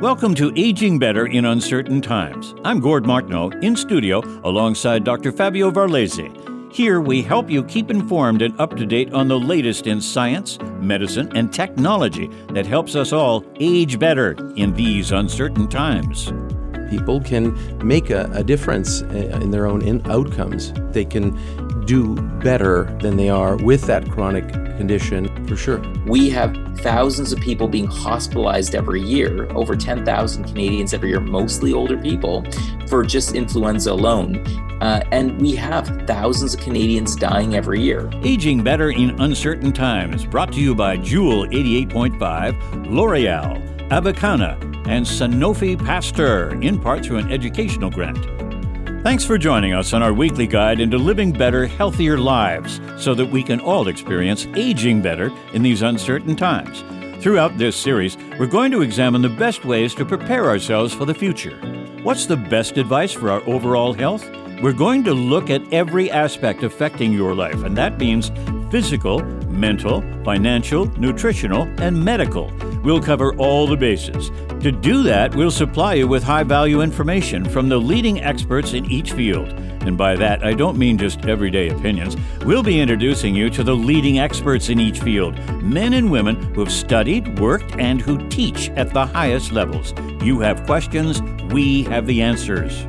Welcome to Aging Better in Uncertain Times. I'm Gord Martineau in studio alongside Dr. Fabio Varlese. Here we help you keep informed and up to date on the latest in science, medicine, and technology that helps us all age better in these uncertain times. People can make a, a difference uh, in their own in outcomes. They can do better than they are with that chronic condition for sure. We have thousands of people being hospitalized every year, over 10,000 Canadians every year, mostly older people, for just influenza alone. Uh, and we have thousands of Canadians dying every year. Aging Better in Uncertain Times, brought to you by Jewel 88.5, L'Oreal, Avicanna, and Sanofi Pasteur, in part through an educational grant. Thanks for joining us on our weekly guide into living better, healthier lives so that we can all experience aging better in these uncertain times. Throughout this series, we're going to examine the best ways to prepare ourselves for the future. What's the best advice for our overall health? We're going to look at every aspect affecting your life, and that means physical, mental, financial, nutritional, and medical. We'll cover all the bases. To do that, we'll supply you with high value information from the leading experts in each field. And by that, I don't mean just everyday opinions. We'll be introducing you to the leading experts in each field men and women who have studied, worked, and who teach at the highest levels. You have questions, we have the answers.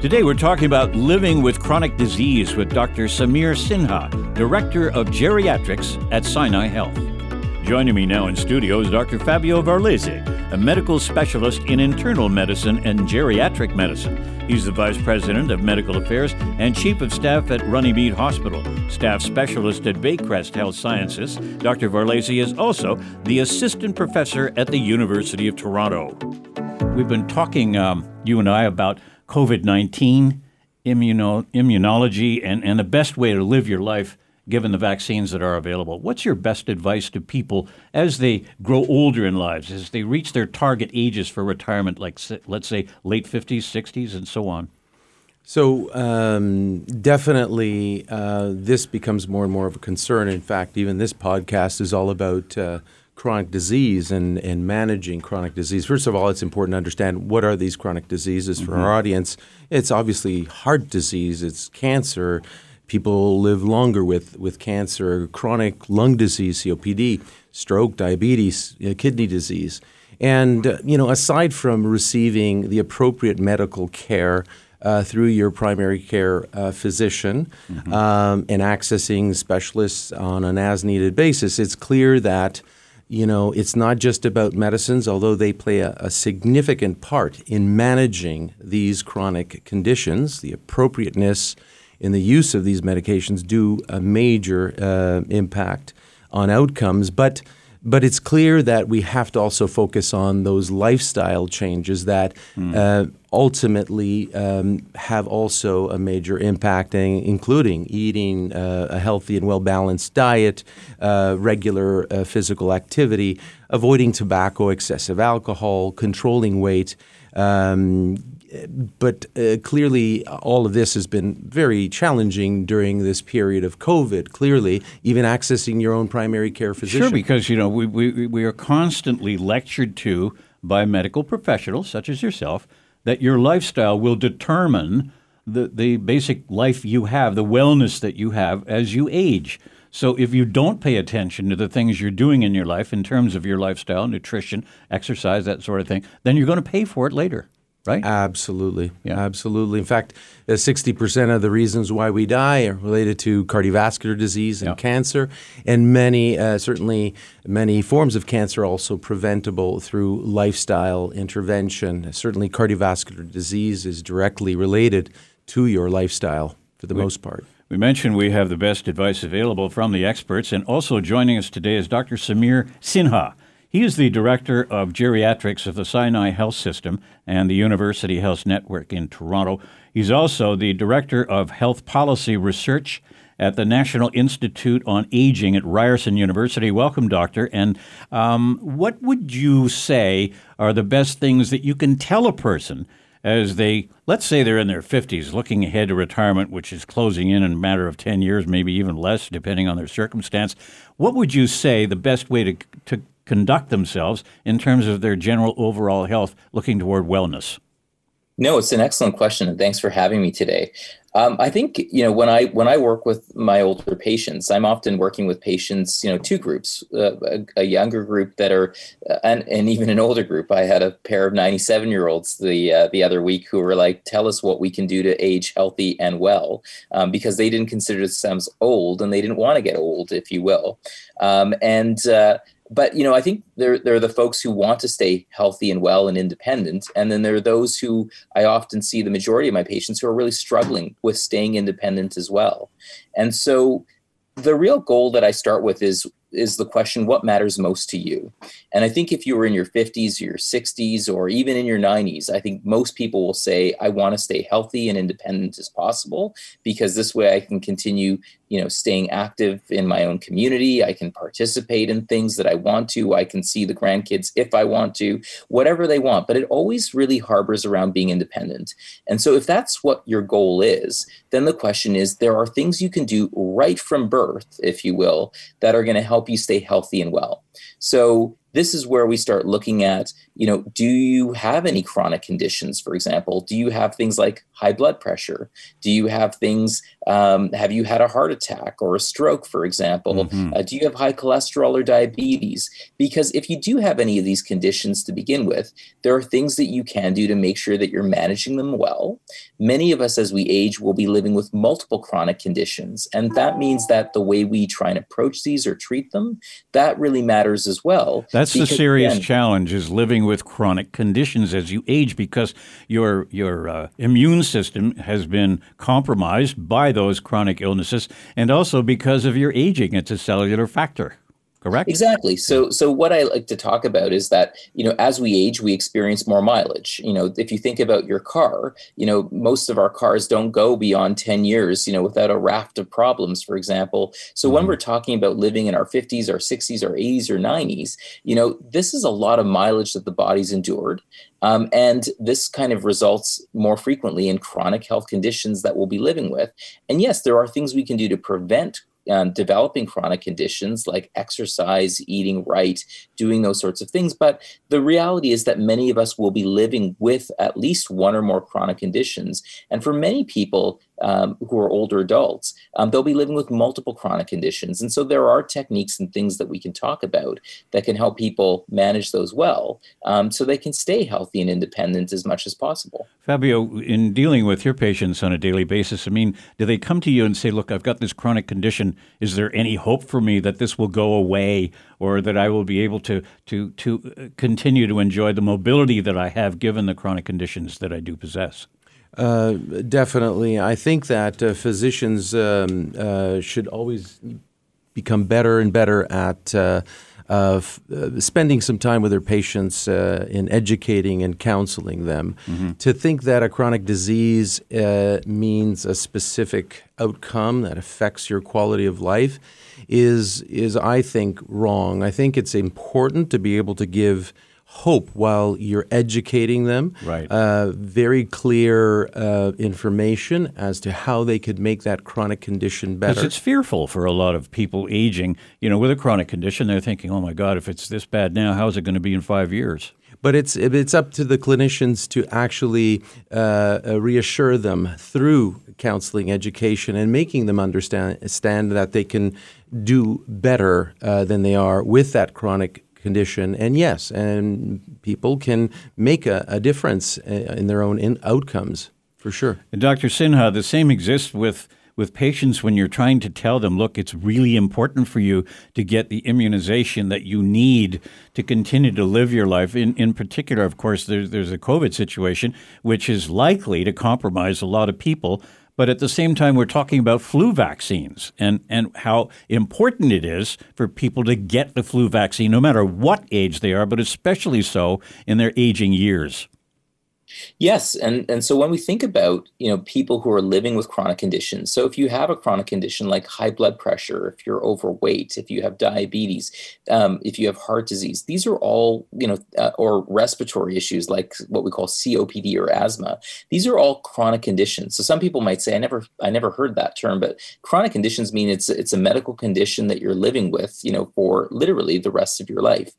Today, we're talking about living with chronic disease with Dr. Samir Sinha, Director of Geriatrics at Sinai Health. Joining me now in studio is Dr. Fabio Varlese, a medical specialist in internal medicine and geriatric medicine. He's the Vice President of Medical Affairs and Chief of Staff at Runnymede Hospital, Staff Specialist at Baycrest Health Sciences. Dr. Varlese is also the Assistant Professor at the University of Toronto. We've been talking, um, you and I, about COVID 19, immuno- immunology, and, and the best way to live your life given the vaccines that are available. What's your best advice to people as they grow older in lives, as they reach their target ages for retirement, like let's say late 50s, 60s, and so on? So um, definitely, uh, this becomes more and more of a concern. In fact, even this podcast is all about uh, chronic disease and, and managing chronic disease. First of all, it's important to understand what are these chronic diseases for mm-hmm. our audience. It's obviously heart disease, it's cancer, People live longer with, with cancer, chronic lung disease, COPD, stroke, diabetes, you know, kidney disease. And, uh, you know, aside from receiving the appropriate medical care uh, through your primary care uh, physician mm-hmm. um, and accessing specialists on an as needed basis, it's clear that, you know, it's not just about medicines, although they play a, a significant part in managing these chronic conditions, the appropriateness in the use of these medications do a major uh, impact on outcomes. But but it's clear that we have to also focus on those lifestyle changes that mm. uh, ultimately um, have also a major impact, including eating uh, a healthy and well balanced diet, uh, regular uh, physical activity, avoiding tobacco, excessive alcohol, controlling weight. Um, but uh, clearly, all of this has been very challenging during this period of COVID. Clearly, even accessing your own primary care physician. Sure, because you know we, we, we are constantly lectured to by medical professionals such as yourself that your lifestyle will determine the, the basic life you have, the wellness that you have as you age. So if you don't pay attention to the things you're doing in your life in terms of your lifestyle, nutrition, exercise, that sort of thing, then you're going to pay for it later right? Absolutely. Yeah. Absolutely. In fact, 60% uh, of the reasons why we die are related to cardiovascular disease and yeah. cancer, and many, uh, certainly many forms of cancer are also preventable through lifestyle intervention. Certainly, cardiovascular disease is directly related to your lifestyle for the we, most part. We mentioned we have the best advice available from the experts, and also joining us today is Dr. Samir Sinha. He is the director of geriatrics of the Sinai Health System and the University Health Network in Toronto. He's also the director of health policy research at the National Institute on Aging at Ryerson University. Welcome, doctor. And um, what would you say are the best things that you can tell a person as they, let's say they're in their 50s, looking ahead to retirement, which is closing in in a matter of 10 years, maybe even less, depending on their circumstance? What would you say the best way to, to conduct themselves in terms of their general overall health, looking toward wellness? No, it's an excellent question, and thanks for having me today. Um, I think you know when I when I work with my older patients, I'm often working with patients. You know, two groups: uh, a, a, younger group that are, uh, and, and even an older group. I had a pair of 97 year olds the uh, the other week who were like, "Tell us what we can do to age healthy and well," um, because they didn't consider themselves old and they didn't want to get old, if you will. Um, and uh, but you know, I think there there are the folks who want to stay healthy and well and independent, and then there are those who I often see the majority of my patients who are really struggling with staying independent as well. And so, the real goal that I start with is is the question what matters most to you and i think if you were in your 50s or your 60s or even in your 90s i think most people will say i want to stay healthy and independent as possible because this way i can continue you know staying active in my own community. I can participate in things that i want to. I can see the grandkids if i want to whatever they want. But it always really harbors around being independent. And so if that's what your goal is then the question is there are things you can do right from birth if you will that are going to help you stay healthy and well. So this is where we start looking at, you know, do you have any chronic conditions, for example? Do you have things like high blood pressure? Do you have things, um, have you had a heart attack or a stroke, for example? Mm-hmm. Uh, do you have high cholesterol or diabetes? Because if you do have any of these conditions to begin with, there are things that you can do to make sure that you're managing them well. Many of us, as we age, will be living with multiple chronic conditions. And that means that the way we try and approach these or treat them, that really matters as well. That's the serious again, challenge is living with chronic conditions as you age because your your uh, immune system has been compromised by those chronic illnesses and also because of your aging. It's a cellular factor correct. Exactly. So so what i like to talk about is that you know as we age we experience more mileage. You know if you think about your car you know most of our cars don't go beyond 10 years you know without a raft of problems for example. So mm-hmm. when we're talking about living in our 50s our 60s our 80s or 90s you know this is a lot of mileage that the body's endured um, and this kind of results more frequently in chronic health conditions that we'll be living with. And yes there are things we can do to prevent um, developing chronic conditions like exercise, eating right, doing those sorts of things. But the reality is that many of us will be living with at least one or more chronic conditions. And for many people, um, who are older adults, um, they'll be living with multiple chronic conditions. And so there are techniques and things that we can talk about that can help people manage those well um, so they can stay healthy and independent as much as possible. Fabio, in dealing with your patients on a daily basis, I mean, do they come to you and say, Look, I've got this chronic condition. Is there any hope for me that this will go away or that I will be able to, to, to uh, continue to enjoy the mobility that I have given the chronic conditions that I do possess? Uh, definitely. I think that uh, physicians um, uh, should always become better and better at uh, f- uh, spending some time with their patients in educating and counseling them. Mm-hmm. To think that a chronic disease means a specific outcome that affects your quality of life is, is, I think, wrong. I think it's important to be able to give hope while you're educating them. Right. Uh, very clear uh, information as to how they could make that chronic condition better. Because it's fearful for a lot of people aging, you know, with a chronic condition. They're thinking, oh my God, if it's this bad now, how is it going to be in five years? But it's it's up to the clinicians to actually uh, uh reassure them through counseling, education, and making them understand, understand that they can do better uh, than they are with that chronic condition. And yes, and people can make a, a difference uh, in their own in outcomes for sure. And Dr. Sinha, the same exists with with patients when you're trying to tell them, look, it's really important for you to get the immunization that you need to continue to live your life. In, in particular, of course, there's, there's a COVID situation, which is likely to compromise a lot of people but at the same time, we're talking about flu vaccines and, and how important it is for people to get the flu vaccine, no matter what age they are, but especially so in their aging years. Yes, and and so when we think about you know people who are living with chronic conditions, so if you have a chronic condition like high blood pressure, if you're overweight, if you have diabetes, um, if you have heart disease, these are all you know uh, or respiratory issues like what we call COPD or asthma. These are all chronic conditions. So some people might say, I never I never heard that term, but chronic conditions mean it's it's a medical condition that you're living with you know for literally the rest of your life.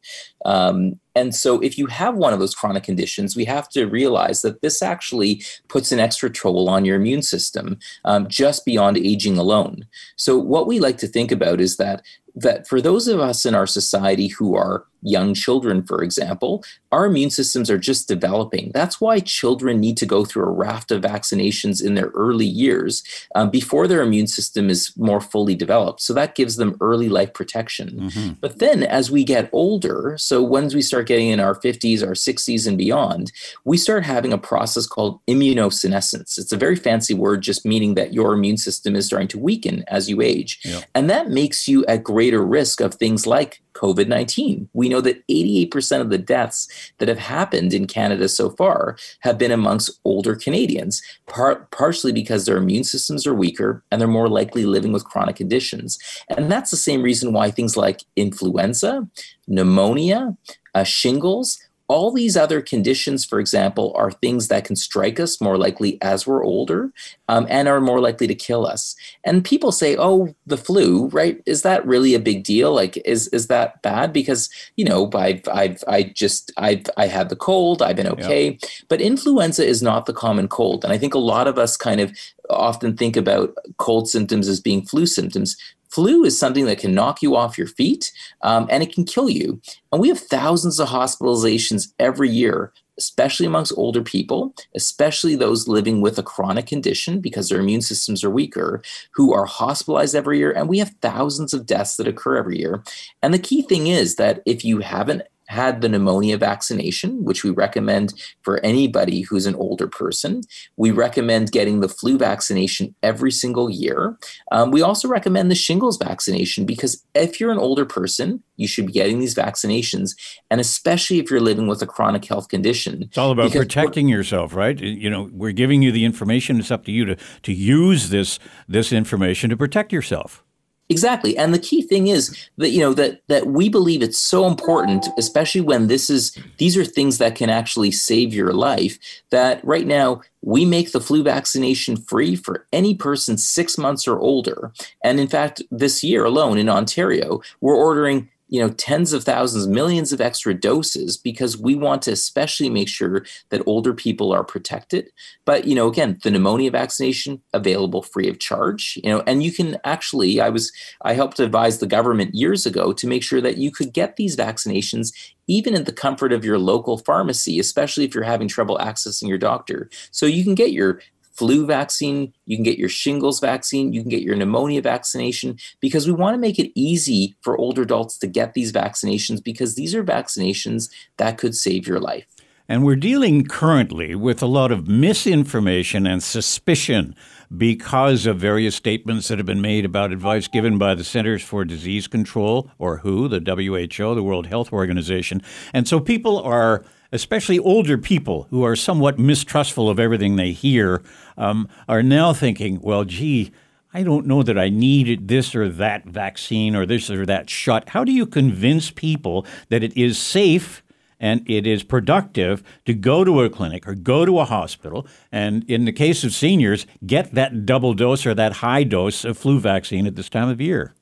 Um, and so, if you have one of those chronic conditions, we have to realize that this actually puts an extra toll on your immune system um, just beyond aging alone. So, what we like to think about is that that for those of us in our society who are young children, for example, our immune systems are just developing. That's why children need to go through a raft of vaccinations in their early years um, before their immune system is more fully developed. So that gives them early life protection. Mm-hmm. But then as we get older, so once we start getting in our 50s, our 60s, and beyond, we start having a process called immunosenescence. It's a very fancy word, just meaning that your immune system is starting to weaken as you age. Yep. And that makes you at greater risk of things like COVID 19. We know that 88% of the deaths that have happened in Canada so far have been amongst older Canadians, par- partially because their immune systems are weaker and they're more likely living with chronic conditions. And that's the same reason why things like influenza, pneumonia, uh, shingles, all these other conditions, for example, are things that can strike us more likely as we're older um, and are more likely to kill us. And people say, oh, the flu, right? Is that really a big deal? Like, is is that bad? Because, you know, I've, I've I just, I've, I had the cold, I've been okay. Yep. But influenza is not the common cold. And I think a lot of us kind of often think about cold symptoms as being flu symptoms flu is something that can knock you off your feet um, and it can kill you. And we have thousands of hospitalizations every year, especially amongst older people, especially those living with a chronic condition because their immune systems are weaker, who are hospitalized every year. And we have thousands of deaths that occur every year. And the key thing is that if you haven't had the pneumonia vaccination, which we recommend for anybody who's an older person. We recommend getting the flu vaccination every single year. Um, we also recommend the shingles vaccination because if you're an older person, you should be getting these vaccinations, and especially if you're living with a chronic health condition. It's all about protecting yourself, right? You know, we're giving you the information. It's up to you to to use this this information to protect yourself. Exactly. And the key thing is that you know that that we believe it's so important especially when this is these are things that can actually save your life that right now we make the flu vaccination free for any person 6 months or older. And in fact, this year alone in Ontario, we're ordering you know tens of thousands millions of extra doses because we want to especially make sure that older people are protected but you know again the pneumonia vaccination available free of charge you know and you can actually i was i helped advise the government years ago to make sure that you could get these vaccinations even in the comfort of your local pharmacy, especially if you're having trouble accessing your doctor. So you can get your flu vaccine, you can get your shingles vaccine, you can get your pneumonia vaccination because we want to make it easy for older adults to get these vaccinations because these are vaccinations that could save your life. And we're dealing currently with a lot of misinformation and suspicion because of various statements that have been made about advice given by the Centers for Disease Control, or WHO, the WHO, the World Health Organization. And so people are especially older people who are somewhat mistrustful of everything they hear, um, are now thinking, well, gee, I don't know that I need this or that vaccine or this or that shot. How do you convince people that it is safe and it is productive to go to a clinic or go to a hospital and, in the case of seniors, get that double dose or that high dose of flu vaccine at this time of year?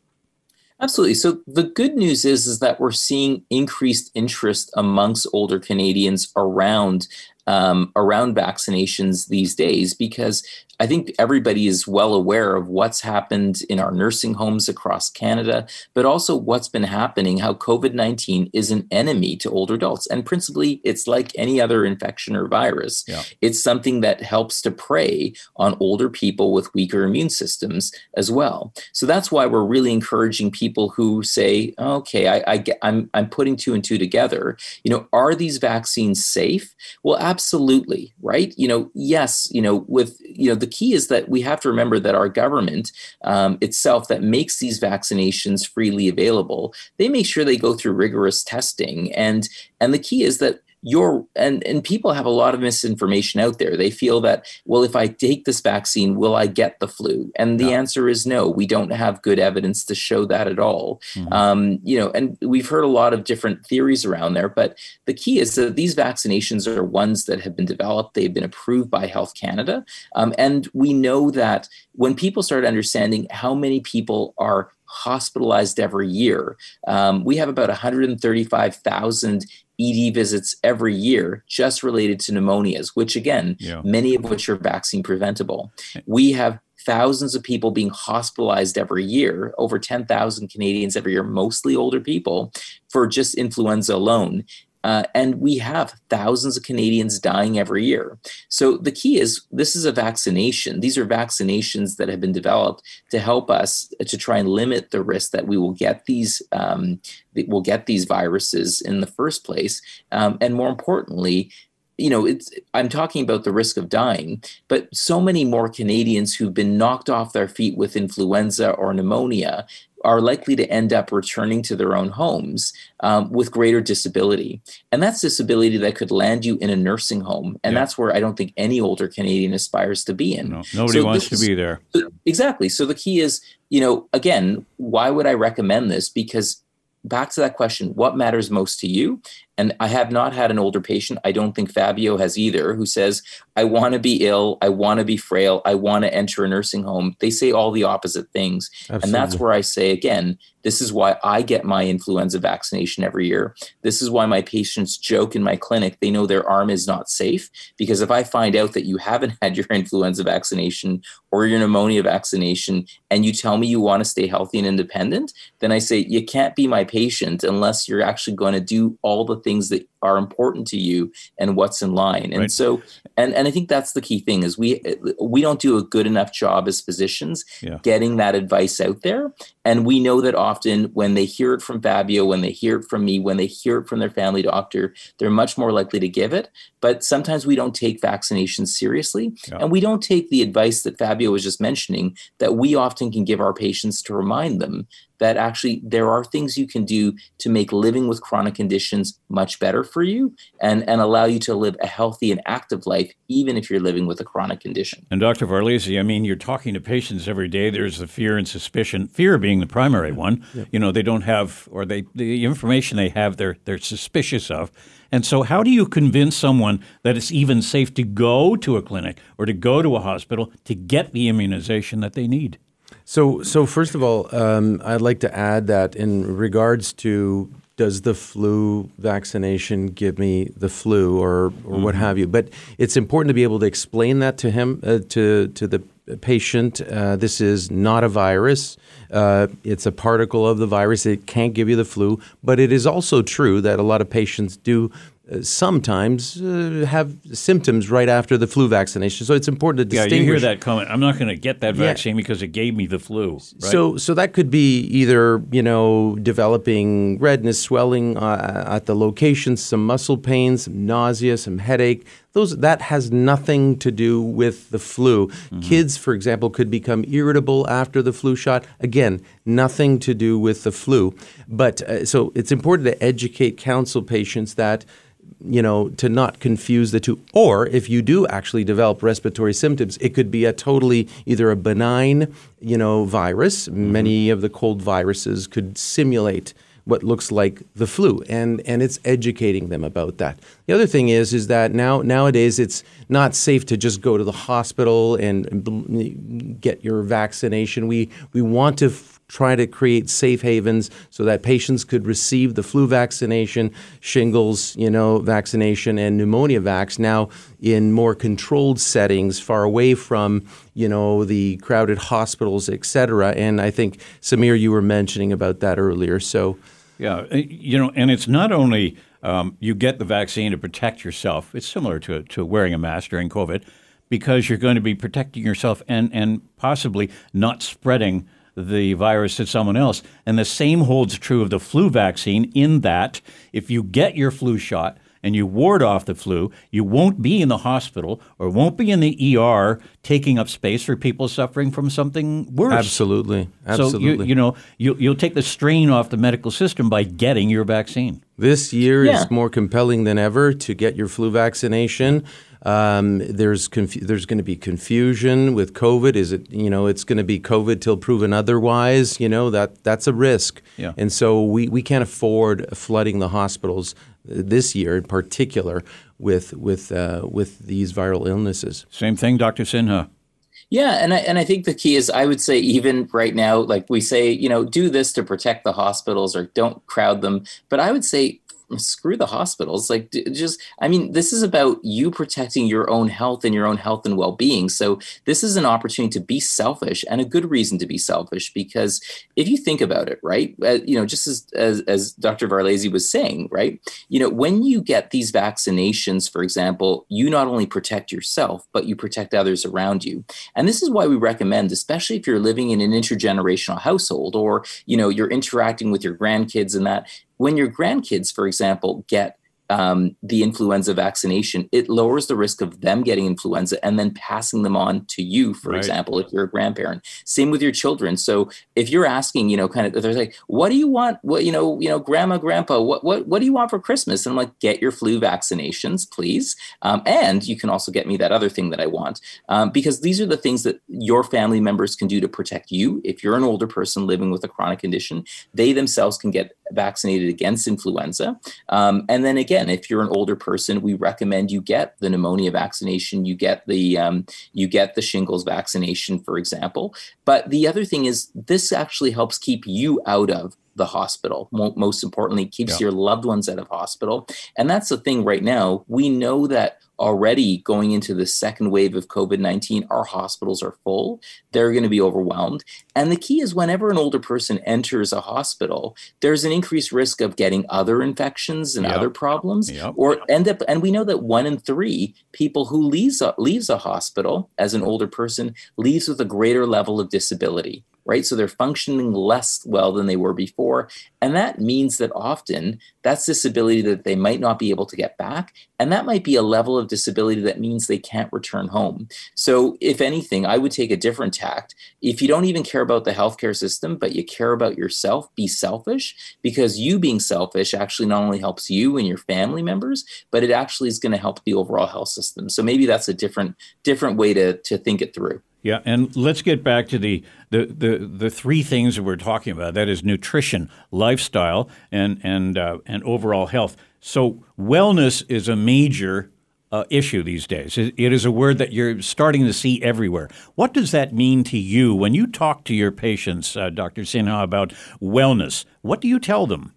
Absolutely. So the good news is is that we're seeing increased interest amongst older Canadians around um, around vaccinations these days because I think everybody is well aware of what's happened in our nursing homes across Canada, but also what's been happening, how COVID 19 is an enemy to older adults. And principally, it's like any other infection or virus. Yeah. It's something that helps to prey on older people with weaker immune systems as well. So that's why we're really encouraging people who say, okay, I, I, I'm, I'm putting two and two together. You know, are these vaccines safe? Well, absolutely, right? You know, yes, you know, with, you know, the key is that we have to remember that our government um, itself that makes these vaccinations freely available, they make sure they go through rigorous testing. And, and the key is that you're and and people have a lot of misinformation out there. They feel that well if i take this vaccine will i get the flu? And the answer is no we don't have good evidence to show that at all. Mm-hmm. um, you know and we've heard a lot of different theories around there but the key is that these vaccinations are ones that have been developed. They've been approved by health canada. Um, and we know that when people start understanding how many people are hospitalized every year. Um, we have about 135,000 ED visits every year just related to pneumonias, which again, yeah. many of which are vaccine preventable. We have thousands of people being hospitalized every year, over 10,000 Canadians every year, mostly older people, for just influenza alone. Uh, and we have thousands of Canadians dying every year. So the key is this is a vaccination. These are vaccinations that have been developed to help us to try and limit the risk that we will get these um, will get these viruses in the first place, um, and more importantly, you know, it's I'm talking about the risk of dying, but so many more Canadians who've been knocked off their feet with influenza or pneumonia are likely to end up returning to their own homes um, with greater disability. And that's disability that could land you in a nursing home. And yeah. that's where I don't think any older Canadian aspires to be in. No, nobody so wants to be there. Exactly. So the key is, you know, again, why would I recommend this? Because back to that question what matters most to you and I have not had an older patient, I don't think Fabio has either, who says, I want to be ill, I want to be frail, I want to enter a nursing home. They say all the opposite things. Absolutely. And that's where I say again, this is why I get my influenza vaccination every year. This is why my patients joke in my clinic. They know their arm is not safe because if I find out that you haven't had your influenza vaccination or your pneumonia vaccination and you tell me you want to stay healthy and independent, then I say, you can't be my patient unless you're actually going to do all the things that are important to you and what's in line. And right. so, and and I think that's the key thing is we we don't do a good enough job as physicians yeah. getting that advice out there. And we know that often when they hear it from Fabio, when they hear it from me, when they hear it from their family doctor, they're much more likely to give it. But sometimes we don't take vaccinations seriously, yeah. and we don't take the advice that Fabio was just mentioning that we often can give our patients to remind them that actually there are things you can do to make living with chronic conditions much better for you and, and allow you to live a healthy and active life, even if you're living with a chronic condition. And Dr. Varlese, I mean, you're talking to patients every day. There's the fear and suspicion, fear being the primary one. Yep. You know, they don't have, or they the information they have, they're, they're suspicious of. And so, how do you convince someone that it's even safe to go to a clinic or to go to a hospital to get the immunization that they need? So, so first of all, um, I'd like to add that in regards to does the flu vaccination give me the flu or, or mm-hmm. what have you? But it's important to be able to explain that to him, uh, to to the patient. Uh, this is not a virus. Uh, it's a particle of the virus. It can't give you the flu. But it is also true that a lot of patients do sometimes uh, have symptoms right after the flu vaccination. So it's important to distinguish. Yeah, you hear that comment. I'm not going to get that vaccine yeah. because it gave me the flu. Right? So, so that could be either you know developing redness, swelling uh, at the location, some muscle pain, some nausea, some headache. Those that has nothing to do with the flu. Mm-hmm. Kids, for example, could become irritable after the flu shot. Again, nothing to do with the flu. But uh, so it's important to educate, counsel patients that you know, to not confuse the two. Or if you do actually develop respiratory symptoms, it could be a totally either a benign, you know, virus. Mm-hmm. Many of the cold viruses could simulate what looks like the flu and and it's educating them about that. The other thing is is that now nowadays it's not safe to just go to the hospital and get your vaccination. We we want to try to create safe havens so that patients could receive the flu vaccination, shingles, you know, vaccination, and pneumonia vax now in more controlled settings, far away from, you know, the crowded hospitals, et cetera. And I think Samir, you were mentioning about that earlier. So, yeah, uh, you know, and it's not only um, you get the vaccine to protect yourself. It's similar to to wearing a mask during COVID because you're going to be protecting yourself and and possibly not spreading the virus to someone else. And the same holds true of the flu vaccine, in that if you get your flu shot, and you ward off the flu, you won't be in the hospital or won't be in the ER taking up space for people suffering from something worse. Absolutely. Absolutely. So you, you know you, you'll take the strain off the medical system by getting your vaccine. This year Yeah. is more compelling than ever to get your flu vaccination. Um, there's confu- there's going to be confusion with COVID. Is it you know it's going to be COVID till proven otherwise? You know that that's a risk. Yeah. And so we, we can't afford flooding the hospitals uh, this year in particular with with uh, with these viral illnesses. Same thing, Dr. Sinha. Yeah, and I and I think the key is I would say even right now, like we say, you know, do this to protect the hospitals or don't crowd them. But I would say screw the hospitals. Like just i mean this is about you protecting your own health and your own health and well-being. So this is an opportunity to be selfish and a good reason to be selfish because if you think about it right uh, you know just as, as as dr varlese was saying right you know when you get these vaccinations for example you not only protect yourself but you protect others around you. And this is why we recommend especially if you're living in an intergenerational household or you know you're interacting with your grandkids and that when your grandkids, for example, get um, the influenza vaccination, it lowers the risk of them getting influenza and then passing them on to you, for Right. example, if you're a grandparent. Same with your children. So if you're asking, you know, kind of, they're like, "What do you want? What you know, you know, grandma, grandpa, what what what do you want for Christmas?" And I'm like, "Get your flu vaccinations, please, um, and you can also get me that other thing that I want, um, because these are the things that your family members can do to protect you. If you're an older person living with a chronic condition, they themselves can get vaccinated against influenza. Um, and then again, if you're an older person, we recommend you get the pneumonia vaccination, you get the um, you get the shingles vaccination, for example. But the other thing is, this actually helps keep you out of the hospital. Most importantly, keeps Yeah. your loved ones out of hospital. And that's the thing right now. We know that already going into the second wave of COVID 19, our hospitals are full. They're going to be overwhelmed. And the key is whenever an older person enters a hospital, there's an increased risk of getting other infections and Yep. other problems Yep. or end up and we know that one in three people who leaves a, leaves a hospital as an older person leaves with a greater level of disability right? So they're functioning less well than they were before. And that means that often that's disability that they might not be able to get back. And that might be a level of disability that means they can't return home. So if anything i would take a different tact. If you don't even care about the healthcare system but you care about yourself be selfish because you being selfish actually not only helps you and your family members but it actually is going to help the overall health system. So maybe that's a different different way to to think it through Yeah, and let's get back to the, the, the, the three things that we're talking about. That is nutrition, lifestyle, and and uh, and overall health. So wellness is a major uh, issue these days. It, it is a word that you're starting to see everywhere. What does that mean to you when you talk to your patients, uh, Dr. Sinha, about wellness? What do you tell them?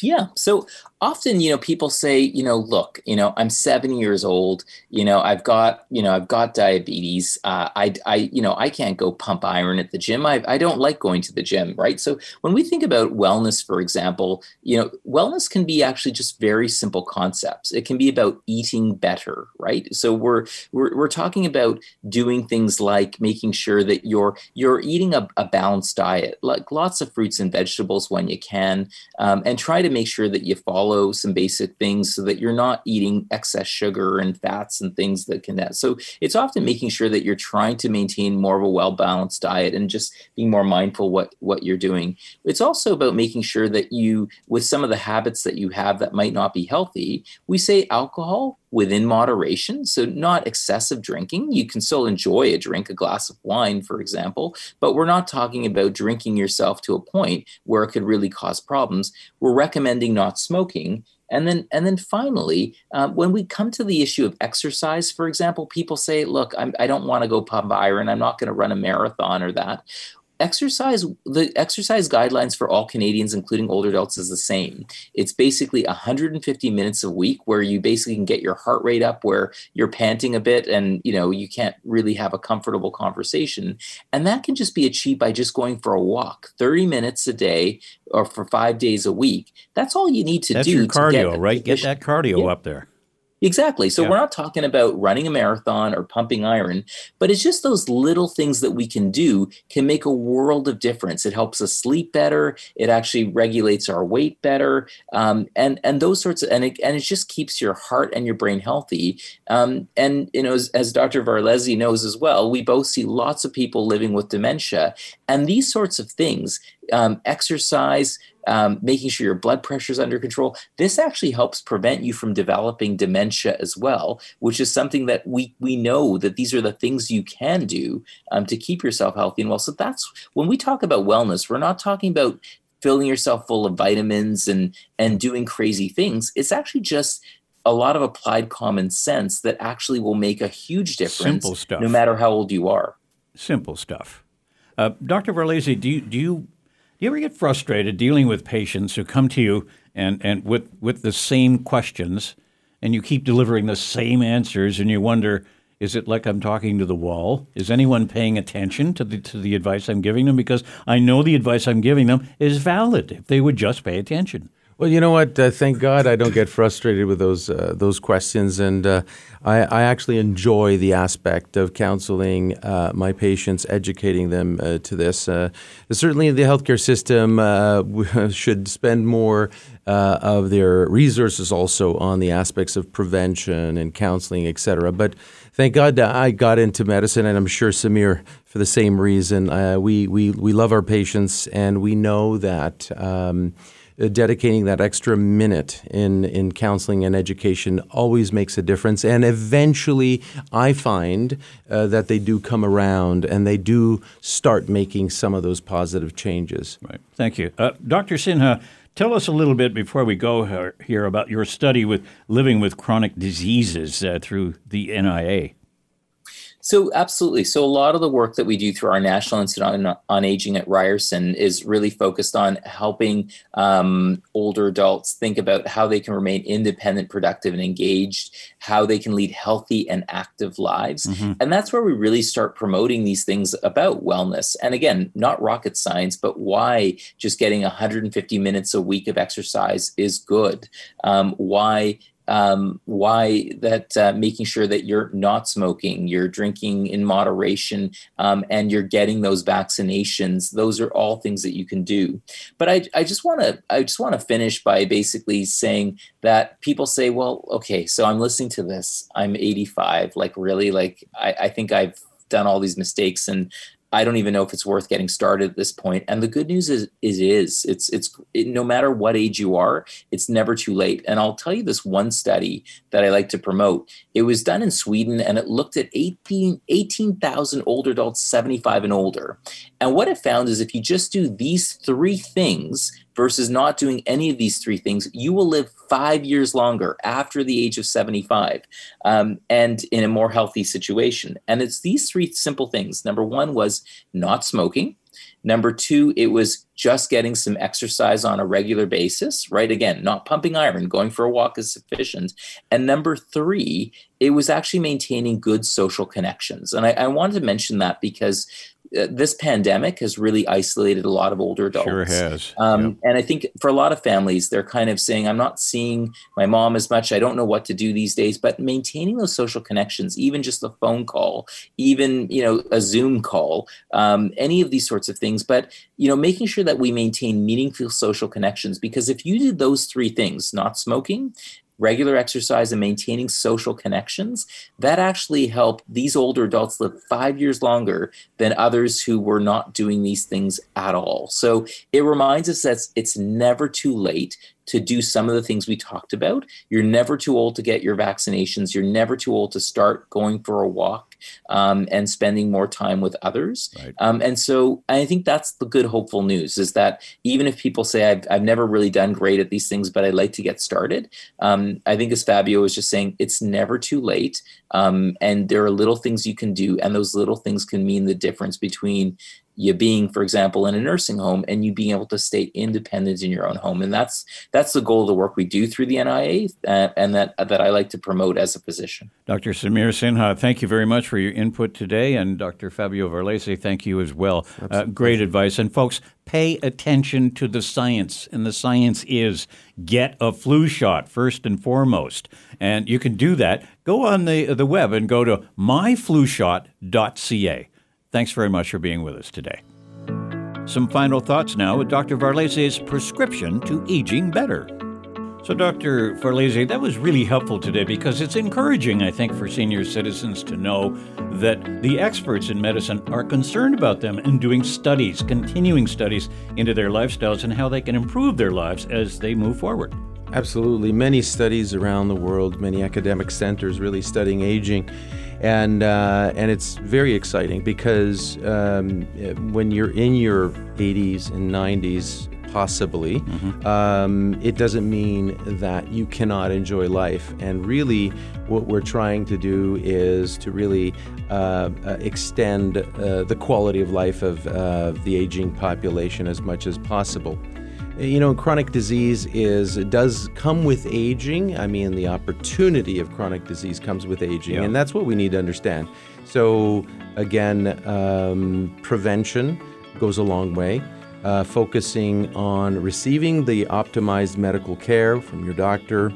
Yeah. So often, you know, people say, you know, look, you know, I'm 70 years old. You know, I've got, you know, I've got diabetes. Uh, I, I, you know, I can't go pump iron at the gym. I, I don't like going to the gym, right? So when we think about wellness, for example, you know, wellness can be actually just very simple concepts. It can be about eating better, right? So we're we're, we're talking about doing things like making sure that you're you're eating a, a balanced diet, like lots of fruits and vegetables when you can, um, and try to make sure that you follow some basic things so that you're not eating excess sugar and fats and things that can that. So it's often making sure that you're trying to maintain more of a well balanced diet and just being more mindful what what you're doing. It's also about making sure that you, with some of the habits that you have that might not be healthy, we say alcohol within moderation. So, not excessive drinking. You can still enjoy a drink, a glass of wine, for example, but we're not talking about drinking yourself to a point where it could really cause problems. We're recommending not smoking. And then, and then finally, uh, when we come to the issue of exercise, for example, people say, "Look, I'm, I don't want to go pump iron. I'm not going to run a marathon or that." Exercise the exercise guidelines for all canadians including older adults is the same it's basically 150 minutes a week where you basically can get your heart rate up where you're panting a bit and you know you can't really have a comfortable conversation and that can just be achieved by just going for a walk 30 minutes a day or for five days a week that's all you need to That's do your to cardio, get right? Get that cardio Yeah. up there. Exactly. So Yeah. we're not talking about running a marathon or pumping iron, but it's just those little things that we can do can make a world of difference. It helps us sleep better. It actually regulates our weight better, um, and and those sorts of and it, and it just keeps your heart and your brain healthy. Um, and you know, as, as Dr. Varlese knows as well, we both see lots of people living with dementia, and these sorts of things, um, exercise. Um, making sure your blood pressure is under control. This actually helps prevent you from developing dementia as well, which is something that we we know that these are the things you can do um, to keep yourself healthy and well. So that's when we talk about wellness, we're not talking about filling yourself full of vitamins and and doing crazy things. It's actually just a lot of applied common sense that actually will make a huge difference Simple stuff. no matter how old you are. Simple stuff. Uh, Dr. Varlese, do you, do you do you ever get frustrated dealing with patients who come to you and, and with, with the same questions and you keep delivering the same answers and you wonder, is it like I'm talking to the wall? Is anyone paying attention to the, to the advice I'm giving them? Because I know the advice I'm giving them is valid if they would just pay attention. Well, you know what? Uh, thank God I don't get frustrated with those uh, those questions, and uh, I, I, actually enjoy the aspect of counseling uh, my patients, educating them uh, to this. Uh, certainly, the healthcare system should spend more of their resources also on the aspects of prevention and counseling, et cetera. But thank God I got into medicine, and I'm sure Samir for the same reason. we we we love our patients, and we know that. Um, dedicating that extra minute in, in counseling and education always makes a difference. And eventually, I find uh, that they do come around and they do start making some of those positive changes. Right. Thank you. Uh, Dr. Sinha, tell us a little bit before we go here about your study with living with chronic diseases uh, through the NIA. So, absolutely. So, a lot of the work that we do through our National Institute on, on Aging at Ryerson is really focused on helping um, older adults think about how they can remain independent, productive, and engaged, how they can lead healthy and active lives. Mm-hmm. And that's where we really start promoting these things about wellness. And again, not rocket science, but why just getting 150 minutes a week of exercise is good. Um, why um, why that uh, making sure that you're not smoking, you're drinking in moderation, um, and you're getting those vaccinations. Those are all things that you can do. But I, I just want to I just want to finish by basically saying that people say, well, okay, so I'm listening to this. I'm 85. Like really, like I, I think I've done all these mistakes and I don't even know if it's worth getting started at this point. And the good news is, it is. It's it's it, no matter what age you are, it's never too late. And I'll tell you this one study that I like to promote. It was done in Sweden, and it looked at 18 18,000 older adults, 75 and older. And what it found is if you just do these three things versus not doing any of these three things, you will live five years longer after the age of 75 um, and in a more healthy situation. And it's these three simple things. Number one was not smoking. Number two, it was just getting some exercise on a regular basis, right? Again, not pumping iron, going for a walk is sufficient. And number three, it was actually maintaining good social connections. And I, I wanted to mention that because this pandemic has really isolated a lot of older adults. Sure has. Um, yep. And I think for a lot of families, they're kind of saying, I'm not seeing my mom as much. I don't know what to do these days. But maintaining those social connections, even just a phone call, even you know a Zoom call, um, any of these sorts of things. But you know, making sure that we maintain meaningful social connections because if you did those three things, not smoking, regular exercise and maintaining social connections, that actually helped these older adults live five years longer than others who were not doing these things at all. So it reminds us that it's never too late to do some of the things we talked about. You're never too old to get your vaccinations. You're never too old to start going for a walk um, and spending more time with others. Right. Um, and so I think that's the good, hopeful news is that even if people say, I've, I've never really done great at these things, but I'd like to get started, um, I think as Fabio was just saying, it's never too late. Um, and there are little things you can do, and those little things can mean the difference between you being for example in a nursing home and you being able to stay independent in your own home. And that's that's the goal of the work we do through the nia uh, and that that i like to promote as a physician. Dr samir sinha thank you very much for your input today. And dr fabio varlese thank you as well. Uh, great advice. And folks pay attention to the science. And the science is get a flu shot first and foremost. And you can do that. Go on the the web and go to myflushot.ca Thanks very much for being with us today. Some final thoughts now with Dr. Varlese's prescription to aging better. So, Dr. Varlese, that was really helpful today because it's encouraging, I think, for senior citizens to know that the experts in medicine are concerned about them and doing studies, continuing studies into their lifestyles and how they can improve their lives as they move forward. Absolutely. Many studies around the world, many academic centers really studying aging. And, uh, and it's very exciting because um, when you're in your 80s and 90s, possibly, mm-hmm. um, it doesn't mean that you cannot enjoy life. And really, what we're trying to do is to really uh, uh, extend uh, the quality of life of uh, the aging population as much as possible. You know, chronic disease is does come with aging. I mean, the opportunity of chronic disease comes with aging, yeah. and that's what we need to understand. So, again, um, prevention goes a long way uh, focusing on receiving the optimized medical care from your doctor,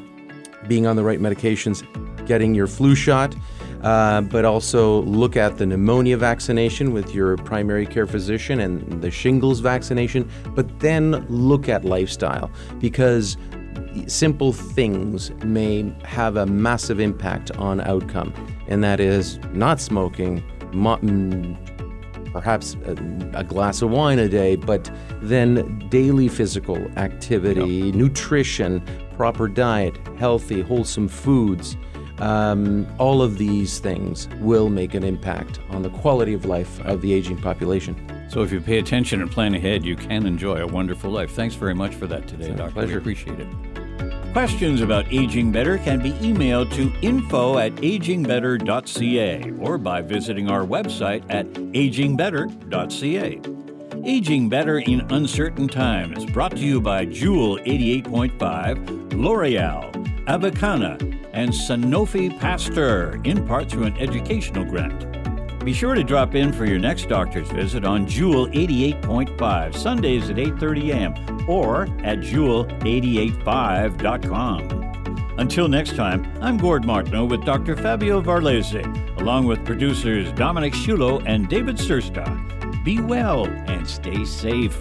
being on the right medications, getting your flu shot, uh, but also look at the pneumonia vaccination with your primary care physician and the shingles vaccination, but then look at lifestyle because simple things may have a massive impact on outcome, and that is not smoking, mm, perhaps a, a, glass of wine a day, but then daily physical activity, yep. nutrition, proper diet, healthy, wholesome foods. Um, all of these things will make an impact on the quality of life of the aging population. So, if you pay attention and plan ahead, you can enjoy a wonderful life. Thanks very much for that today, Doctor. Pleasure. We appreciate it. Questions about aging better can be emailed to info at agingbetter.ca or by visiting our website at agingbetter.ca. Aging Better in Uncertain Times, brought to you by Jewel 88.5, L'Oreal, Avicanna, and Sanofi Pasteur, in part through an educational grant. Be sure to drop in for your next doctor's visit on Jewel 88.5, Sundays at 8:30 a.m. or at jewel885.com. Until next time, I'm Gord Martineau with Dr. Fabio Varlese, along with producers Dominic Shulo and David Sursta. Be well and stay safe.